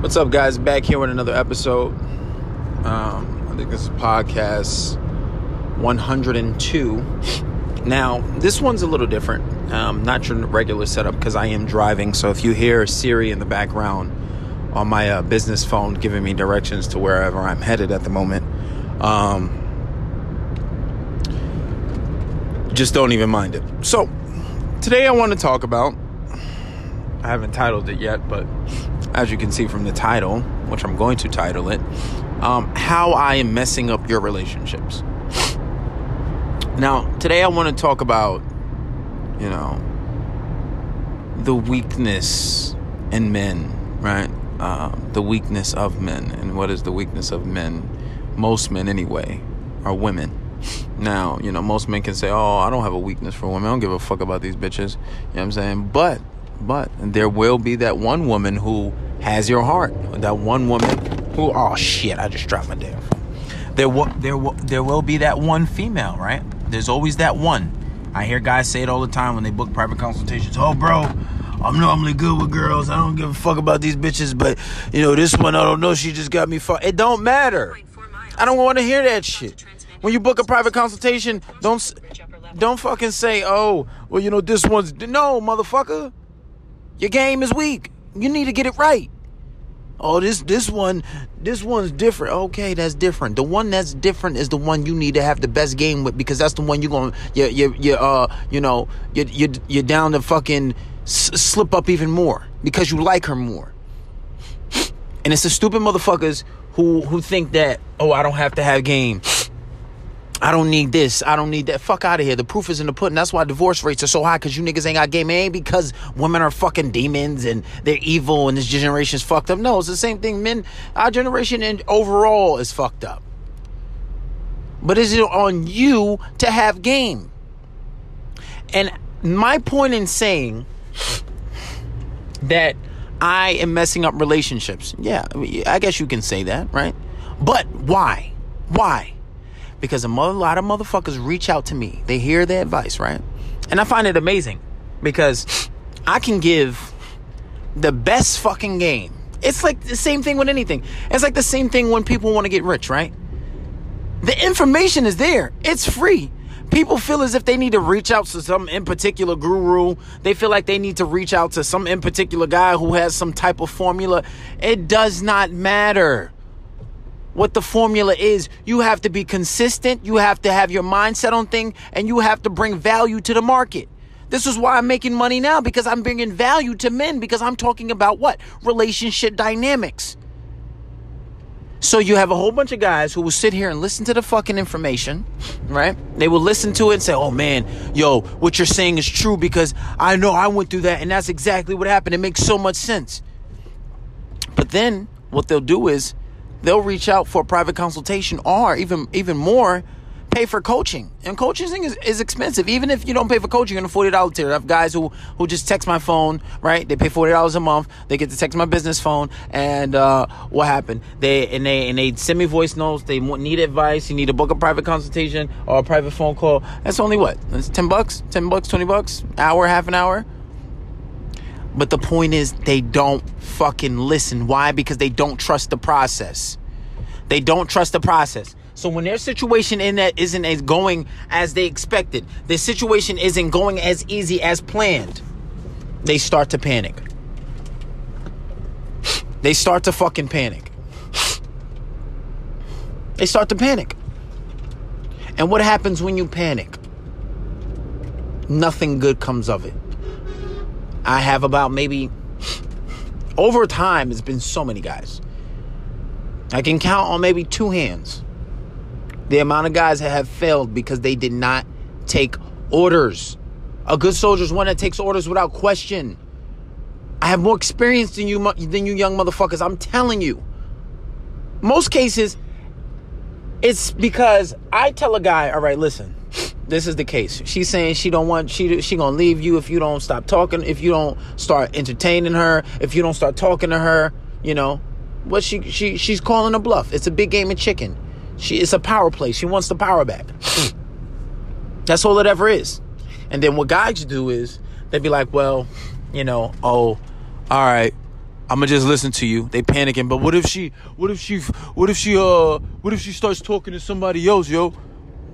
What's up, guys? Back here with another episode. Um, I think this is podcast 102. Now, this one's a little different. Um, not your regular setup because I am driving. So if you hear Siri in the background on my uh, business phone giving me directions to wherever I'm headed at the moment, um, just don't even mind it. So today I want to talk about. I haven't titled it yet, but as you can see from the title, which I'm going to title it, um, How I Am Messing Up Your Relationships. Now, today I want to talk about, you know, the weakness in men, right? Uh, the weakness of men. And what is the weakness of men? Most men, anyway, are women. Now, you know, most men can say, oh, I don't have a weakness for women. I don't give a fuck about these bitches. You know what I'm saying? But but there will be that one woman who has your heart. That one woman who, oh shit, I just dropped my damn phone. There will, there will, there will be that one female, right? There's always that one. I hear guys say it all the time when they book private consultations. Oh, bro, I'm normally good with girls. I don't give a fuck about these bitches, but you know this one, I don't know. She just got me fucked. It don't matter. I don't want to hear that shit. When you book a private consultation, don't don't fucking say, oh, well, you know this one's no, motherfucker. Your game is weak. You need to get it right. Oh, this this one, this one's different. Okay, that's different. The one that's different is the one you need to have the best game with because that's the one you're going. You you you uh you know you you you're down to fucking s- slip up even more because you like her more. And it's the stupid motherfuckers who who think that oh I don't have to have game. I don't need this. I don't need that. Fuck out of here. The proof is in the pudding. That's why divorce rates are so high because you niggas ain't got game. Ain't because women are fucking demons and they're evil and this generation's fucked up. No, it's the same thing. Men, our generation and overall is fucked up. But is it on you to have game? And my point in saying that I am messing up relationships, yeah, I guess you can say that, right? But why? Why? Because a lot of motherfuckers reach out to me. They hear the advice, right? And I find it amazing because I can give the best fucking game. It's like the same thing with anything. It's like the same thing when people want to get rich, right? The information is there. It's free. People feel as if they need to reach out to some in particular guru. They feel like they need to reach out to some in particular guy who has some type of formula. It does not matter what the formula is. You have to be consistent, you have to have your mindset on thing, and you have to bring value to the market. This is why I'm making money now because I'm bringing value to men because I'm talking about what? Relationship dynamics. So you have a whole bunch of guys who will sit here and listen to the fucking information, right? They will listen to it and say, "Oh man, yo, what you're saying is true because I know I went through that and that's exactly what happened. It makes so much sense." But then what they'll do is they'll reach out for a private consultation or even even more pay for coaching. And coaching is, is expensive. Even if you don't pay for coaching in a $40 tier. I have guys who who just text my phone right? They pay $40 a month. They get to text my business phone and uh, what happened? They and they and they send me voice notes. They need advice. You need to book a private consultation or a private phone call. That's only what? It's 10 bucks? 10 bucks? 20 bucks? Hour? Half an hour but the point is, they don't fucking listen. Why? Because they don't trust the process. They don't trust the process. So when their situation in that isn't as going as they expected, the situation isn't going as easy as planned, they start to panic. They start to fucking panic. They start to panic. And what happens when you panic? Nothing good comes of it. I have about maybe over time, it's been so many guys. I can count on maybe two hands the amount of guys that have failed because they did not take orders. A good soldier is one that takes orders without question. I have more experience than you than you young motherfuckers. I'm telling you. Most cases, it's because I tell a guy, all right, listen, this is the case. She's saying she don't want she she gonna leave you if you don't stop talking, if you don't start entertaining her, if you don't start talking to her. You know, what she she she's calling a bluff. It's a big game of chicken. She it's a power play. She wants the power back. That's all it ever is. And then what guys do is they'd be like, well, you know, oh, all right, I'ma just listen to you. They panicking, but what if she what if she what if she uh what if she starts talking to somebody else, yo?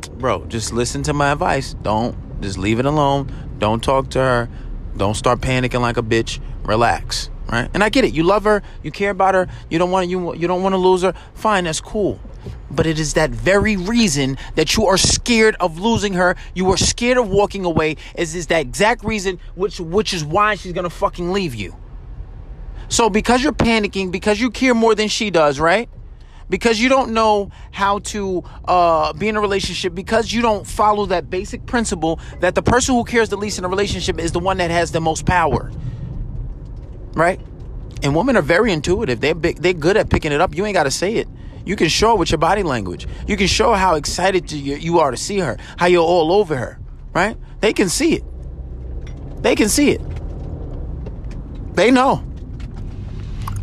Bro, just listen to my advice. Don't just leave it alone. Don't talk to her. Don't start panicking like a bitch. Relax, right? And I get it. You love her. You care about her. You don't want you you don't want to lose her. Fine, that's cool. But it is that very reason that you are scared of losing her. You are scared of walking away. Is is that exact reason which which is why she's gonna fucking leave you. So because you're panicking, because you care more than she does, right? Because you don't know how to uh, be in a relationship, because you don't follow that basic principle that the person who cares the least in a relationship is the one that has the most power, right? And women are very intuitive. They're big, they're good at picking it up. You ain't got to say it. You can show it with your body language. You can show how excited you, you are to see her, how you're all over her, right? They can see it. They can see it. They know.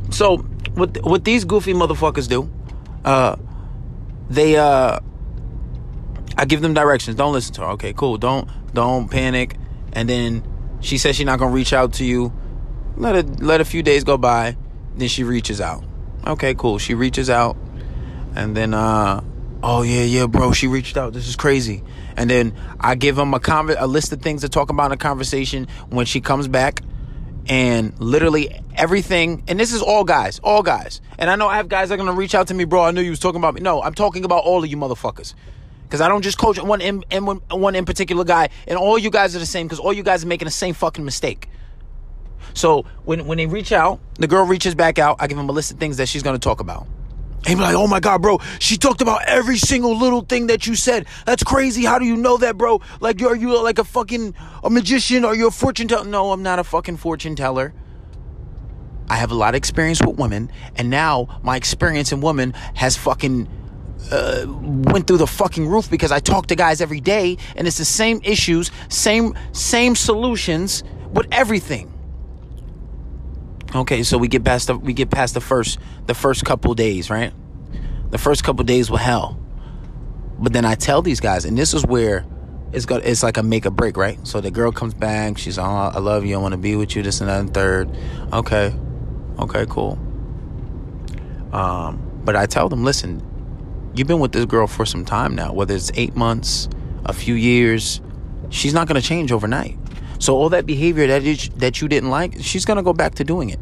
So what what these goofy motherfuckers do, uh, they uh, I give them directions. Don't listen to her. Okay, cool. Don't don't panic. And then she says she's not gonna reach out to you. Let it let a few days go by. Then she reaches out. Okay, cool. She reaches out, and then uh, oh yeah yeah bro, she reached out. This is crazy. And then I give them a conver- a list of things to talk about in a conversation when she comes back and literally everything and this is all guys all guys. And i know i have guys that are gonna reach out to me bro i knew you was talking about me. No i'm talking about all of you motherfuckers. Because i don't just coach one in, in one, one in particular guy and all you guys are the same because all you guys are making the same fucking mistake. So when when they reach out the girl reaches back out i give them a list of things that she's gonna talk about and be like, oh my God, bro, she talked about every single little thing that you said. That's crazy. How do you know that, bro? Like, are you like a fucking a magician? Are you a fortune teller? No, I'm not a fucking fortune teller. I have a lot of experience with women, and now my experience in women has fucking uh, went through the fucking roof because I talk to guys every day, and it's the same issues, same same solutions with everything. Okay, so we get past the we get past the first the first couple days, right? The first couple days were hell. But then I tell these guys, and this is where it's got it's like a make or break, right? So the girl comes back, she's oh, I love you, I want to be with you, this and that and third. Okay. Okay, cool. Um, but I tell them, listen, you've been with this girl for some time now, whether it's eight months, a few years, she's not gonna change overnight. So all that behavior that you, that you didn't like, she's gonna go back to doing it.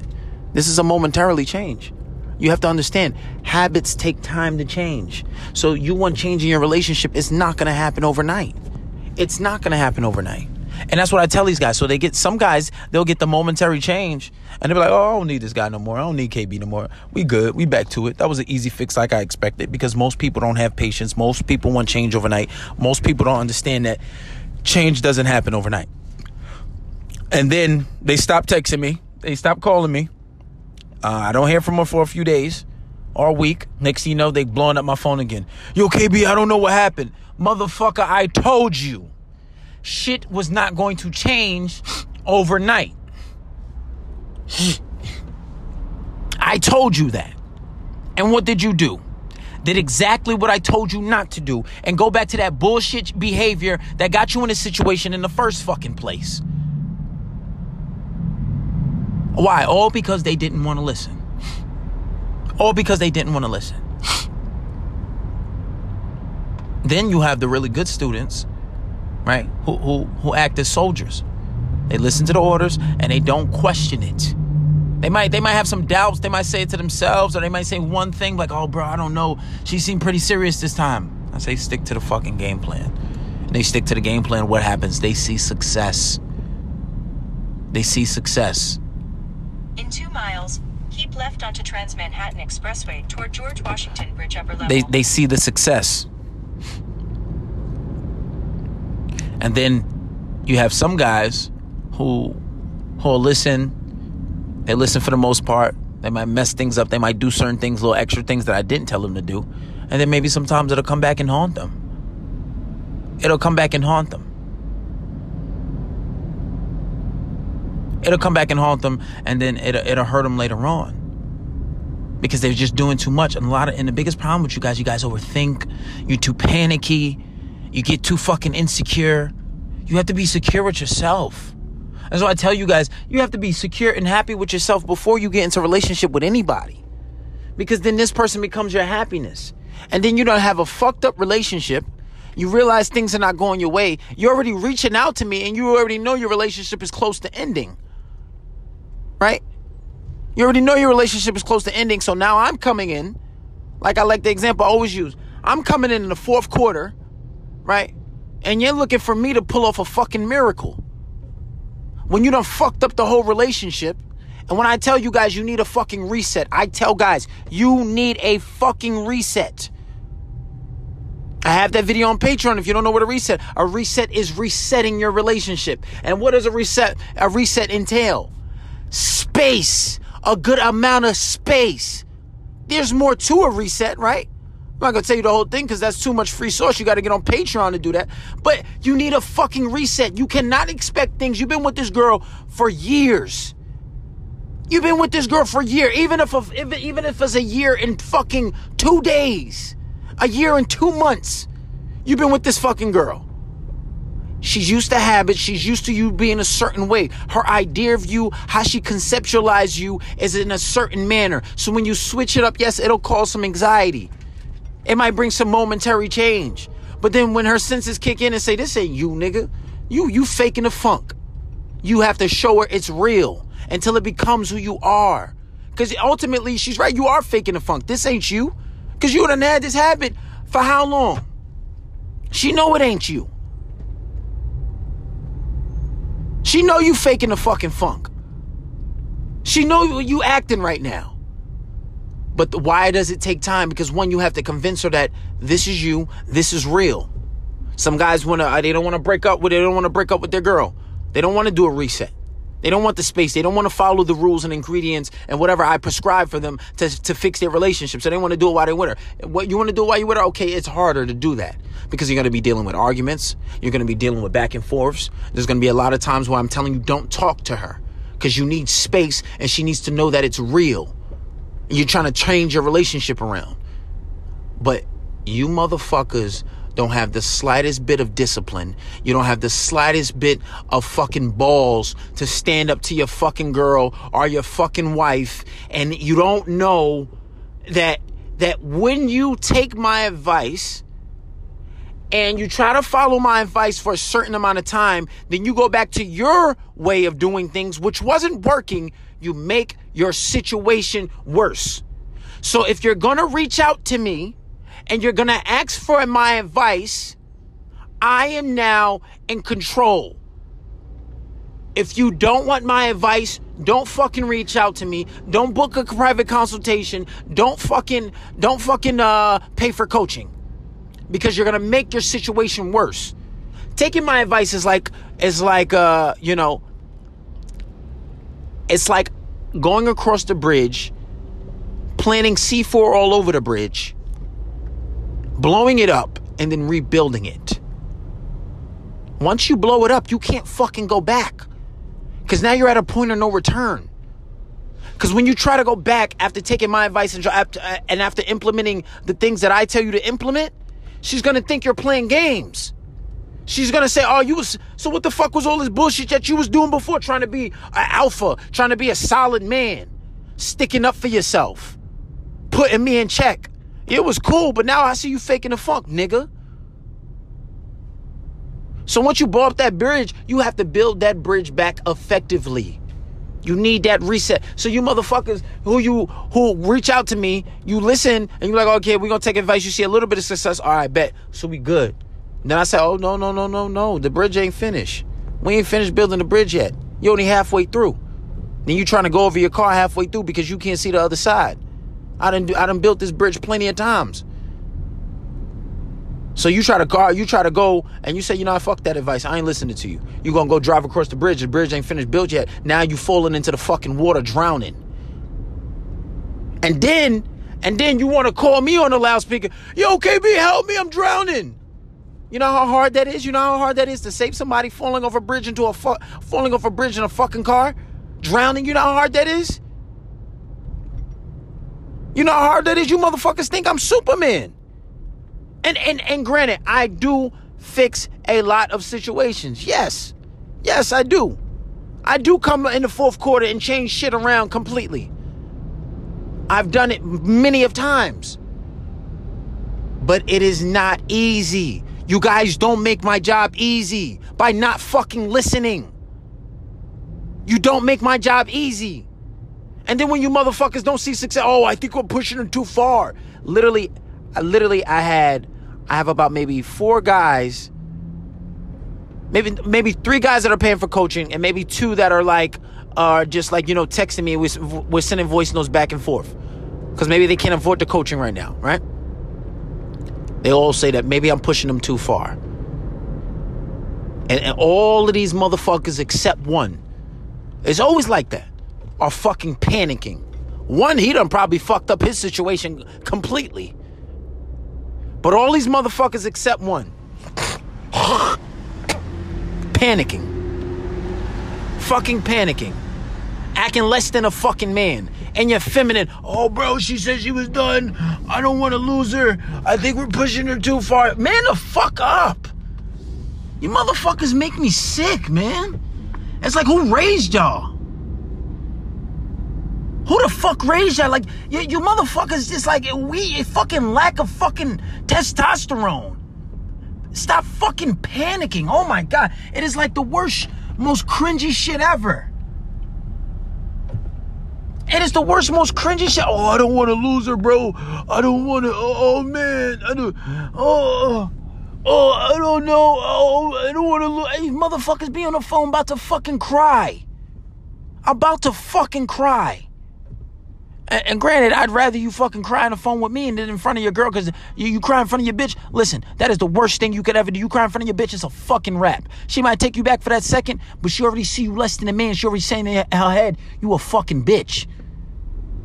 This is a momentarily change. You have to understand habits take time to change. So you want change in your relationship, it's not gonna happen overnight. It's not gonna happen overnight. And that's what I tell these guys. So they get some guys, they'll get the momentary change and they'll be like, oh, I don't need this guy no more. I don't need KB no more. We good. We back to it. That was an easy fix like I expected because most people don't have patience. Most people want change overnight. Most people don't understand that change doesn't happen overnight. And then they stopped texting me. They stopped calling me. Uh, I don't hear from them for a few days or a week. Next thing you know, they blowing up my phone again. Yo, KB, I don't know what happened. Motherfucker, I told you. Shit was not going to change overnight. I told you that. And what did you do? Did exactly what I told you not to do and go back to that bullshit behavior that got you in a situation in the first fucking place. Why? All because they didn't want to listen. All because they didn't want to listen. Then you have the really good students, right? Who who who act as soldiers. They listen to the orders and they don't question it. They might they might have some doubts. They might say it to themselves, or they might say one thing like, "Oh, bro, I don't know. She seemed pretty serious this time." I say, stick to the fucking game plan. And they stick to the game plan. What happens? They see success. They see success. In two miles, keep left onto Trans Manhattan Expressway toward George Washington Bridge upper level. They they see the success. And then you have some guys who who'll listen. They listen for the most part. They might mess things up. They might do certain things, little extra things that I didn't tell them to do. And then maybe sometimes it'll come back and haunt them. It'll come back and haunt them. It'll come back and haunt them and then it'll, it'll hurt them later on because they're just doing too much and a lot of and the biggest problem with you guys you guys overthink you're too panicky you get too fucking insecure you have to be secure with yourself And so I tell you guys, you have to be secure and happy with yourself before you get into a relationship with anybody. Because then this person becomes your happiness. And then you don't have a fucked up relationship. You realize things are not going your way. You're already reaching out to me and you already know your relationship is close to ending. Right? You already know your relationship is close to ending. So now I'm coming in, like I like the example I always use. I'm coming in in the fourth quarter, right? And you're looking for me to pull off a fucking miracle. When you done fucked up the whole relationship, and when I tell you guys you need a fucking reset, I tell guys you need a fucking reset. I have that video on Patreon if you don't know what a reset. A reset is resetting your relationship. And what does a reset a reset entail? Space. A good amount of space. There's more to a reset, right? I'm not gonna tell you the whole thing because that's too much free sauce. You gotta get on Patreon to do that. But you need a fucking reset. You cannot expect things. You've been with this girl for years. You've been with this girl for a year, even if, if even if it's a year in fucking two days, a year and two months. You've been with this fucking girl. She's used to habits. She's used to you being a certain way. Her idea of you, how she conceptualizes you, is in a certain manner. So when you switch it up, yes, it'll cause some anxiety. It might bring some momentary change. But then when her senses kick in and say, "This ain't you, nigga," you you faking the funk. You have to show her it's real until it becomes who you are. Because ultimately, she's right. You are faking the funk. This ain't you. Because you done had this habit for how long? She know it ain't you. She know you faking the fucking funk. She know you acting right now. But the, why does it take time? Because one, you have to convince her that this is you, this is real. Some guys want to, uh, they don't want to break up with, they don't want to break up with their girl. They don't want to do a reset. They don't want the space. They don't want to follow the rules and ingredients and whatever I prescribe for them to, to fix their relationship. So they want to do it while they're with her. What you want to do while you're with her? Okay, it's harder to do that because you're going to be dealing with arguments. You're going to be dealing with back and forths. There's going to be a lot of times where I'm telling you don't talk to her because you need space and she needs to know that it's real. You're trying to change your relationship around. But you motherfuckers don't have the slightest bit of discipline. You don't have the slightest bit of fucking balls to stand up to your fucking girl or your fucking wife and you don't know that that when you take my advice and you try to follow my advice for a certain amount of time, then you go back to your way of doing things which wasn't working, you make your situation worse. So if you're to reach out to me and you're going to ask for my advice, I am now in control. If you don't want my advice, don't fucking reach out to me. Don't book a private consultation. Don't fucking don't fucking uh pay for coaching. Because you're to make your situation worse. Taking my advice is like is like uh, you know, it's like going across the bridge, planting C4 all over the bridge blowing it up, and then rebuilding it. Once you blow it up, you can't fucking go back. Because now you're at a point of no return. Because when you try to go back after taking my advice and after, uh, and after implementing the things that I tell you to implement, she's going to think you're playing games. She's gonna say, "Oh, you was so what the fuck was all this bullshit that you was doing before, trying to be an alpha, trying to be a solid man, sticking up for yourself, putting me in check." It was cool, but now I see you faking the funk, nigga. So once you blow up that bridge, you have to build that bridge back effectively. You need that reset. So you motherfuckers who you who reach out to me, you listen and you're like, okay, we're gonna take advice. You see a little bit of success. All right, bet. So we good. And then I say, oh no, no, no, no, no. The bridge ain't finished. We ain't finished building the bridge yet. You only halfway through. Then you trying to go over your car halfway through because you can't see the other side. I done, I done built this bridge plenty of times. So you try to go, you try to go, and you say, you know, I fuck that advice. I ain't listening to you. You gonna go drive across the bridge. The bridge ain't finished built yet. Now you falling into the fucking water, drowning. And then, and then you want to call me on the loudspeaker. Yo, KB, help me! I'm drowning. You know how hard that is. You know how hard that is to save somebody falling off a bridge into a fu- falling off a bridge in a fucking car, drowning. You know how hard that is. You know how hard that is? You motherfuckers think I'm Superman. And and and granted, I do fix a lot of situations. Yes. Yes, I do. I do come in the fourth quarter and change shit around completely. I've done it many of times. But it is not easy. You guys don't make my job easy by not fucking listening. You don't make my job easy. And then when you motherfuckers don't see success, oh, I think we're pushing them too far. Literally, I literally I had I have about maybe four guys, maybe maybe three guys that are paying for coaching, and maybe two that are like are just like you know texting me. We're, we're sending voice notes back and forth because maybe they can't afford the coaching right now, right? They all say that maybe I'm pushing them too far. And, and all of these motherfuckers except one, it's always like that, are fucking panicking. One, he done probably fucked up his situation completely. But all these motherfuckers except one, panicking. Fucking panicking. Acting less than a fucking man. And you're feminine. Oh, bro, she said she was done. I don't want to lose her. I think we're pushing her too far. Man, the fuck up. You motherfuckers make me sick, man. It's like, who raised y'all? Who the fuck raised y'all? Like, you, you motherfuckers just like, we, a fucking lack of fucking testosterone. Stop fucking panicking. Oh my God. It is like the worst, most cringy shit ever. It is the worst, most cringy shit. Oh, I don't want to lose her, bro. I don't want to. Oh, oh, man. I don't. Oh. Oh, I don't know. Oh, I don't want to lose. These motherfuckers be on the phone about to fucking cry. About to fucking cry. And, and granted, I'd rather you fucking cry on the phone with me and then in front of your girl because you, you cry in front of your bitch. Listen, that is the worst thing you could ever do. You cry in front of your bitch, it's a fucking rap. She might take you back for that second, but she already see you less than a man. She already saying in her head, you a fucking bitch.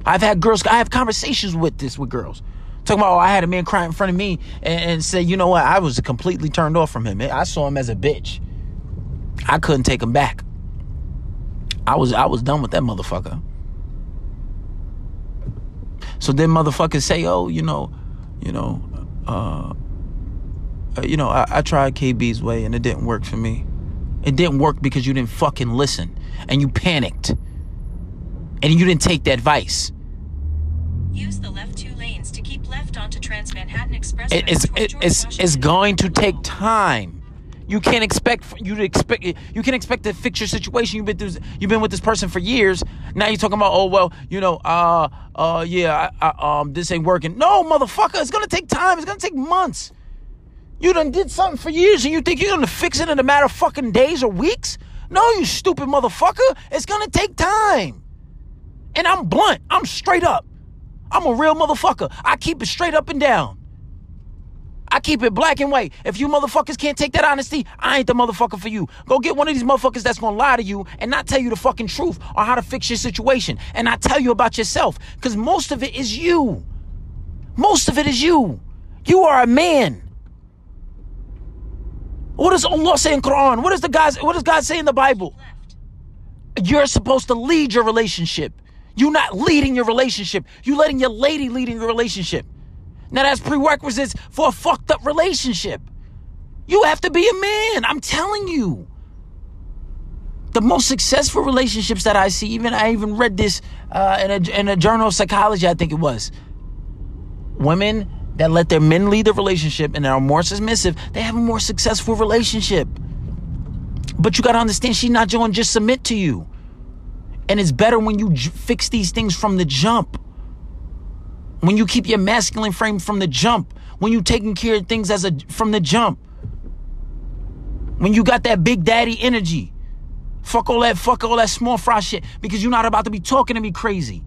I've had girls, I have conversations with this with girls. Talking about, oh, I had a man cry in front of me and, and say, you know what, I was completely turned off from him. I saw him as a bitch. I couldn't take him back. I was I was done with that motherfucker. So then motherfuckers say, oh, you know, you know, uh, uh you know, I, I tried KB's way and it didn't work for me. It didn't work because you didn't fucking listen and you panicked and you didn't take the advice. Use the left two lanes to keep left onto Trans Manhattan Expressway. It, it's it, it's it's going to take time. You can't expect you to expect you can expect to fix your situation. You've been through, you've been with this person for years. Now you're talking about oh well you know uh uh yeah I, I, um this ain't working. No motherfucker, it's gonna take time. It's gonna take months. You done did something for years and you think you're gonna fix it in a matter of fucking days or weeks? No, you stupid motherfucker. It's gonna take time. And I'm blunt. I'm straight up. I'm a real motherfucker. I keep it straight up and down. I keep it black and white. If you motherfuckers can't take that honesty, I ain't the motherfucker for you. Go get one of these motherfuckers that's gonna lie to you and not tell you the fucking truth on how to fix your situation and not tell you about yourself. Because most of it is you. Most of it is you. You are a man. What does Allah say in Quran? What does the guys what does God say in the Bible? You're supposed to lead your relationship. You're not leading your relationship. You're letting your lady leading your relationship. Now that's prerequisites for a fucked up relationship. You have to be a man. I'm telling you. The most successful relationships that I see, even I even read this uh, in a in a journal of psychology, I think it was. Women that let their men lead the relationship and are more submissive, they have a more successful relationship. But you gotta understand, she's not going to just submit to you. And it's better when you j- fix these things from the jump. When you keep your masculine frame from the jump. When you taking care of things as a from the jump. When you got that big daddy energy. Fuck all that, fuck all that small fry shit. Because you're not about to be talking to me crazy.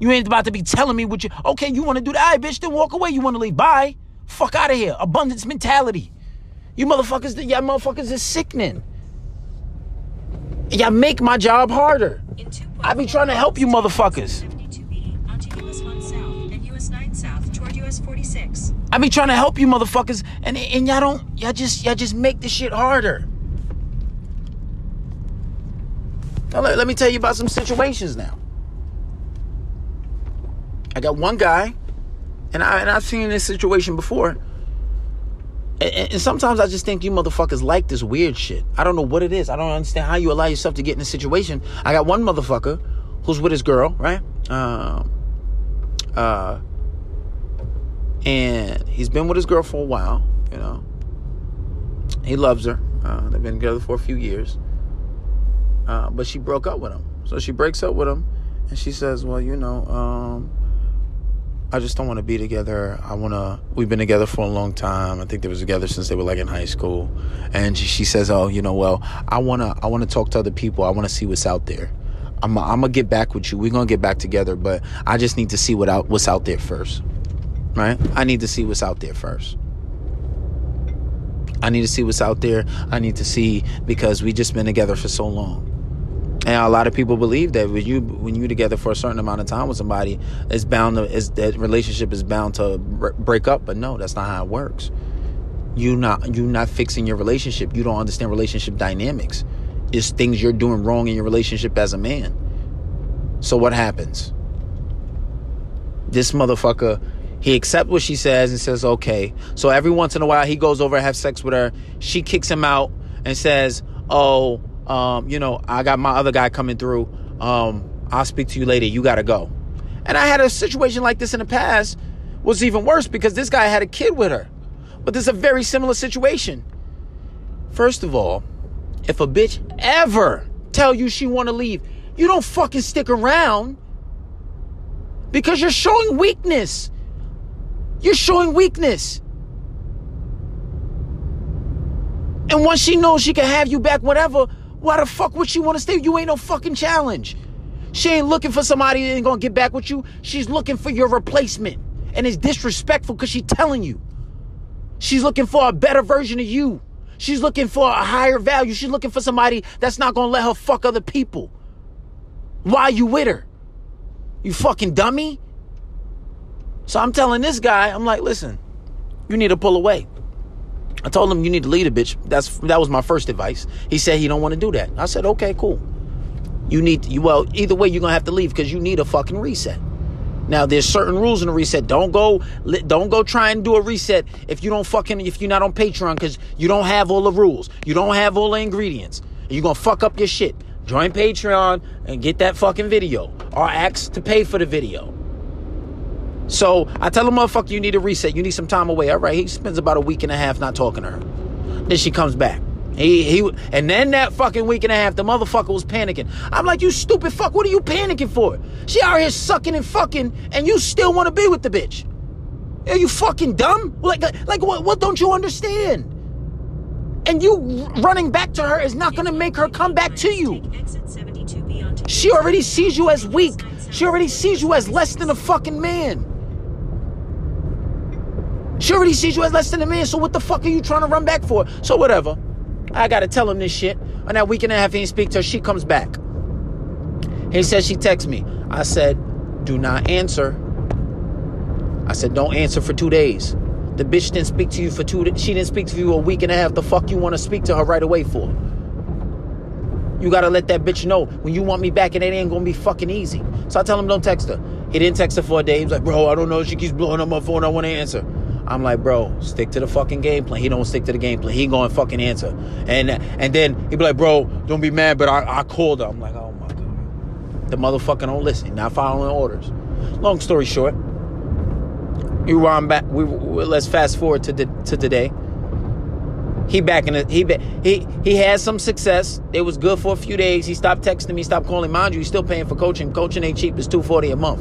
You ain't about to be telling me what you okay, you wanna do that, right, bitch, then walk away. You wanna leave. Bye. Fuck out of here. Abundance mentality. You motherfuckers, y'all motherfuckers is sickening. Y'all make my job harder. I be trying to help you motherfuckers. I be trying to help you motherfuckers and and y'all don't y'all just y'all just make the shit harder. Now let, let me tell you about some situations now. I got one guy, and I and I've seen this situation before. And, and sometimes I just think you motherfuckers like this weird shit. I don't know what it is. I don't understand how you allow yourself to get in a situation. I got one motherfucker who's with his girl, right? Um, uh, and he's been with his girl for a while, you know. He loves her. Uh, they've been together for a few years. Uh, but she broke up with him. So she breaks up with him and she says, Well, you know, um, I just don't want to be together. I want to. We've been together for a long time. I think they was together since they were like in high school. And she, she says, "Oh, you know, well, I wanna, I wanna talk to other people. I want to see what's out there. I'm, I'm gonna get back with you. We're gonna get back together, but I just need to see what out, what's out there first, right? I need to see what's out there first. I need to see what's out there. I need to see because we just been together for so long. And a lot of people believe that when you when you together for a certain amount of time with somebody, it's bound to is that relationship is bound to break up. But no, that's not how it works. You not you not fixing your relationship. You don't understand relationship dynamics. It's things you're doing wrong in your relationship as a man. So what happens? This motherfucker, he accepts what she says and says okay. So every once in a while he goes over and have sex with her. She kicks him out and says, "Oh." um, you know, I got my other guy coming through. Um, I'll speak to you later. You got to go. And I had a situation like this in the past. Was even worse because this guy had a kid with her. But this is a very similar situation. First of all, if a bitch ever tell you she want to leave, you don't fucking stick around because you're showing weakness. You're showing weakness. And once she knows she can have you back, whatever, why the fuck would she want to stay? You ain't no fucking challenge. She ain't looking for somebody that ain't gonna get back with you. She's looking for your replacement. And it's disrespectful because she's telling you. She's looking for a better version of you. She's looking for a higher value. She's looking for somebody that's not gonna let her fuck other people. Why you with her? You fucking dummy? So I'm telling this guy, I'm like, listen, you need to pull away. I told him you need to lead a bitch. That's that was my first advice. He said he don't want to do that. I said, okay, cool. You need you well, either way you're gonna have to leave because you need a fucking reset. Now there's certain rules in a reset. Don't go don't go try and do a reset if you don't fucking if you're not on Patreon because you don't have all the rules. You don't have all the ingredients. You're gonna fuck up your shit. Join Patreon and get that fucking video. Or ask to pay for the video. So I tell the motherfucker you need a reset. You need some time away. All right. He spends about a week and a half not talking to her. Then she comes back. He he and then that fucking week and a half, the motherfucker was panicking. I'm like, you stupid fuck, what are you panicking for? She out here sucking and fucking, and you still want to be with the bitch. Are you fucking dumb? Like like what what don't you understand? And you running back to her is not gonna make her come back to you. She already sees you as weak. She already sees you as less than a fucking man. She sees you as less than a man, so what the fuck are you trying to run back for? So whatever. I gotta tell him this shit. On that week and a half he didn't speak to her, she comes back. He says she texts me. I said, do not answer. I said, don't answer for two days. The bitch didn't speak to you for two she didn't speak to you a week and a half. The fuck you wanna speak to her right away for? You gotta let that bitch know when you want me back and it ain't gonna be fucking easy. So I tell him don't text her. He didn't text her for a day. He was like, bro, I don't know. She keeps blowing up my phone. I wanna answer. I'm like, bro, stick to the fucking game plan. He don't stick to the game plan. He going fucking answer. And and then he be like, bro, don't be mad, but I, I called her. I'm like, oh my god. The motherfucker don't listen. Not following orders. Long story short, we run back. We, we let's fast forward to the, to today. He back in it. He he he had some success. It was good for a few days. He stopped texting me, stopped calling. Mind you, he's still paying for coaching. Coaching ain't cheap. It's two forty a month.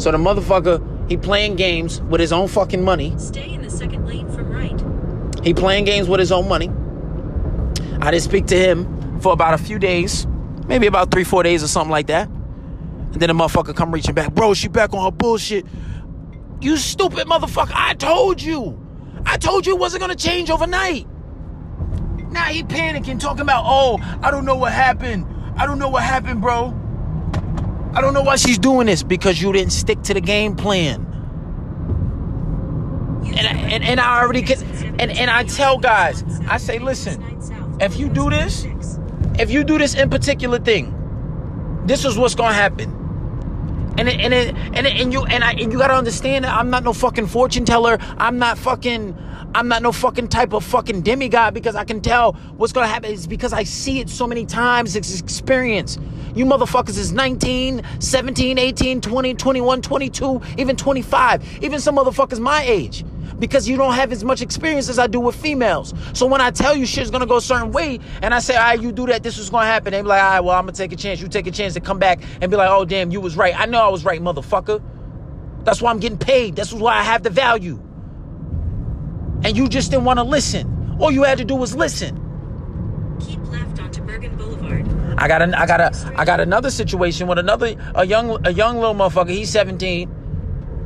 So the motherfucker he playing games with his own fucking money. Stay in the second lane from right. He playing games with his own money. I didn't speak to him for about a few days, maybe about three, four days or something like that. And then the motherfucker come reaching back, bro. She back on her bullshit. You stupid motherfucker! I told you. I told you it wasn't gonna change overnight. Now he panicking, talking about, oh, I don't know what happened. I don't know what happened, bro. I don't know why she's doing this because you didn't stick to the game plan. And I, and, and I already get and, and I tell guys, I say, listen, if you do this, if you do this in particular thing, this is what's gonna happen. And it, and it, and it, and you and I and you gotta understand that I'm not no fucking fortune teller. I'm not fucking I'm not no fucking type of fucking demigod because I can tell what's gonna happen. It's because I see it so many times. It's experience. You motherfuckers is 19, 17, 18, 20, 21, 22, even 25. Even some motherfuckers my age. Because you don't have as much experience as I do with females. So when I tell you shit's gonna go a certain way, and I say, all right, you do that, this is gonna happen, they be like, all right, well, I'm gonna take a chance. You take a chance to come back and be like, oh, damn, you was right. I know I was right, motherfucker. That's why I'm getting paid. That's why I have the value and you just didn't want to listen. All you had to do was listen. Keep left onto Bergen Boulevard. I got a, I got a, I got another situation with another a young a young little motherfucker. He's 17.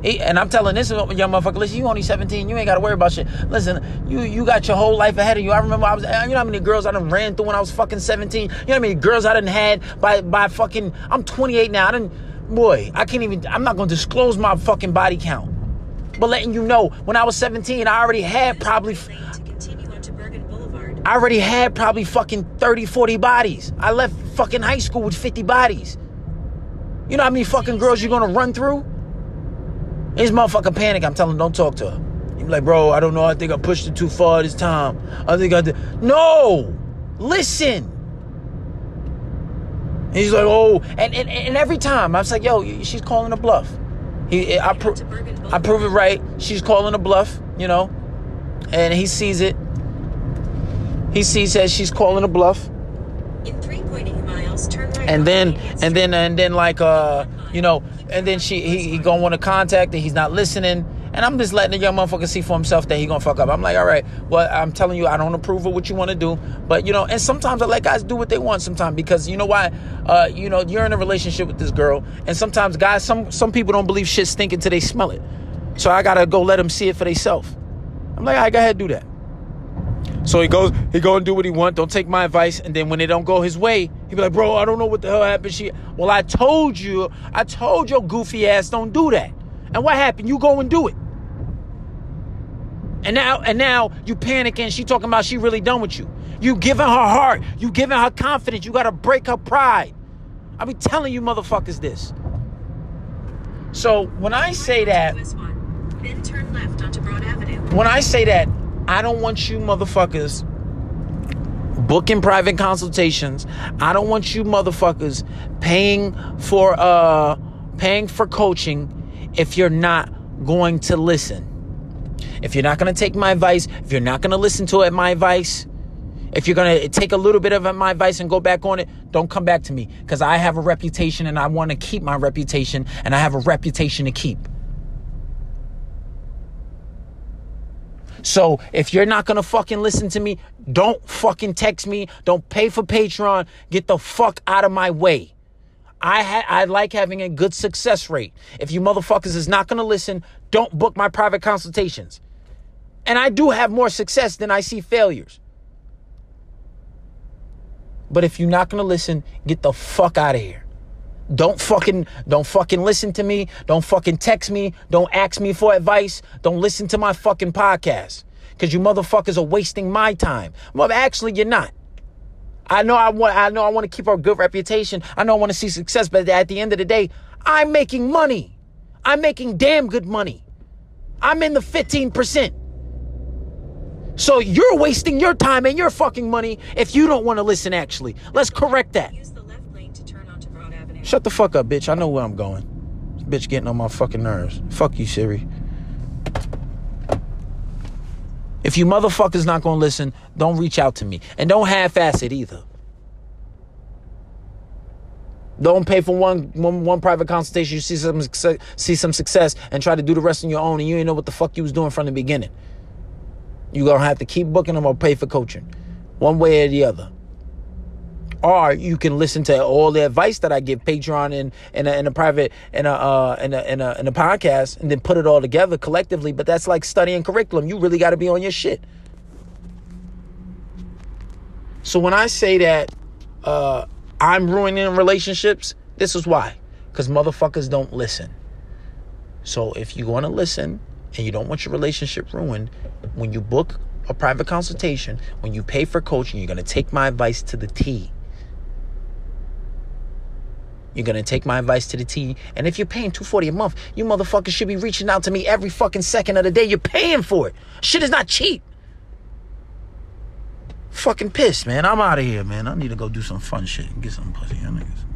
He, and I'm telling this young motherfucker, listen, you only 17, you ain't gotta worry about shit. Listen, you you got your whole life ahead of you. I remember I was, you know how many girls I done ran through when I was fucking 17. You know how many girls I done had by by fucking. I'm 28 now. I didn't, boy, I can't even. I'm not gonna disclose my fucking body count. But letting you know, when I was 17, I already had probably. Lane to continue onto Bergen Boulevard. I already had probably fucking 30, 40 bodies. I left fucking high school with 50 bodies. You know how many fucking girls you're gonna run through? This motherfucking panic. I'm telling him, don't talk to her. He's like, bro, I don't know. I think I pushed it too far this time. I think I did. No! Listen! And He's like, oh, and, and, and every time I was like, yo, she's calling a bluff. He, I, pro- I prove it right. She's calling a bluff, you know, and he sees it. He sees that she's calling a bluff, In 3.8 miles, turn right. and then and then and then like uh, you know, and then she he, he gonna want to contact her. He's not listening, and I'm just letting the young motherfucker see for himself that he gonna fuck up. I'm like, all right, well, I'm telling you, I don't approve of what you want to do, but you know, and sometimes I let guys do what they want sometimes because you know why, uh, you know, you're in a relationship with this girl, and sometimes guys, some some people don't believe shit stink until they smell it, so I gotta go let them see it for themselves. I'm like, all right, go ahead, do that. So he goes, he go and do what he want. Don't take my advice. And then when it don't go his way, he be like, bro, I don't know what the hell happened. She, well, I told you, I told your goofy ass don't do that. And what happened? You go and do it. And now, and now you panicking. She talking about she really done with you. You giving her heart. You giving her confidence. You gotta break her pride. I be telling you motherfuckers this. So when I say that, Then turn left onto Broad Avenue. when I say that, I don't want you motherfuckers booking private consultations. I don't want you motherfuckers paying for uh paying for coaching if you're not going to listen. If you're not going to take my advice, if you're not going to listen to it, my advice, if you're going to take a little bit of my advice and go back on it, don't come back to me because I have a reputation and I want to keep my reputation and I have a reputation to keep. So if you're not gonna fucking listen to me, don't fucking text me. Don't pay for Patreon. Get the fuck out of my way. I ha- I like having a good success rate. If you motherfuckers is not gonna listen, don't book my private consultations. And I do have more success than I see failures. But if you're not gonna listen, get the fuck out of here. Don't fucking don't fucking listen to me. Don't fucking text me. Don't ask me for advice. Don't listen to my fucking podcast. Cause you motherfuckers are wasting my time. Well, actually, you're not. I know I want I know I want to keep our good reputation. I know I want to see success, but at the end of the day, I'm making money. I'm making damn good money. I'm in the 15%. So you're wasting your time and your fucking money if you don't want to listen actually. Let's correct that. Use the left lane to turn onto Broad Avenue. Shut the fuck up, bitch. I know where I'm going. This bitch getting on my fucking nerves. Fuck you, Siri. If you motherfuckers not gonna listen, don't reach out to me. And don't half-ass it either. Don't pay for one, one one private consultation. You see some see some success, and try to do the rest on your own, and you ain't know what the fuck you was doing from the beginning. You gonna have to keep booking them or pay for coaching, one way or the other. Or you can listen to all the advice that I give Patreon and in a, in a private in a uh in a, in a a podcast, and then put it all together collectively. But that's like studying curriculum. You really got to be on your shit. So when I say that uh, I'm ruining relationships, this is why. Because motherfuckers don't listen. So if you want to listen and you don't want your relationship ruined, when you book a private consultation, when you pay for coaching, you're going to take my advice to the T. You're gonna take my advice to the T. And if you're paying 240 a month, you motherfuckers should be reaching out to me every fucking second of the day. You're paying for it. Shit is not cheap. Fucking pissed, man. I'm out of here, man. I need to go do some fun shit and get some pussy. Y'all niggas.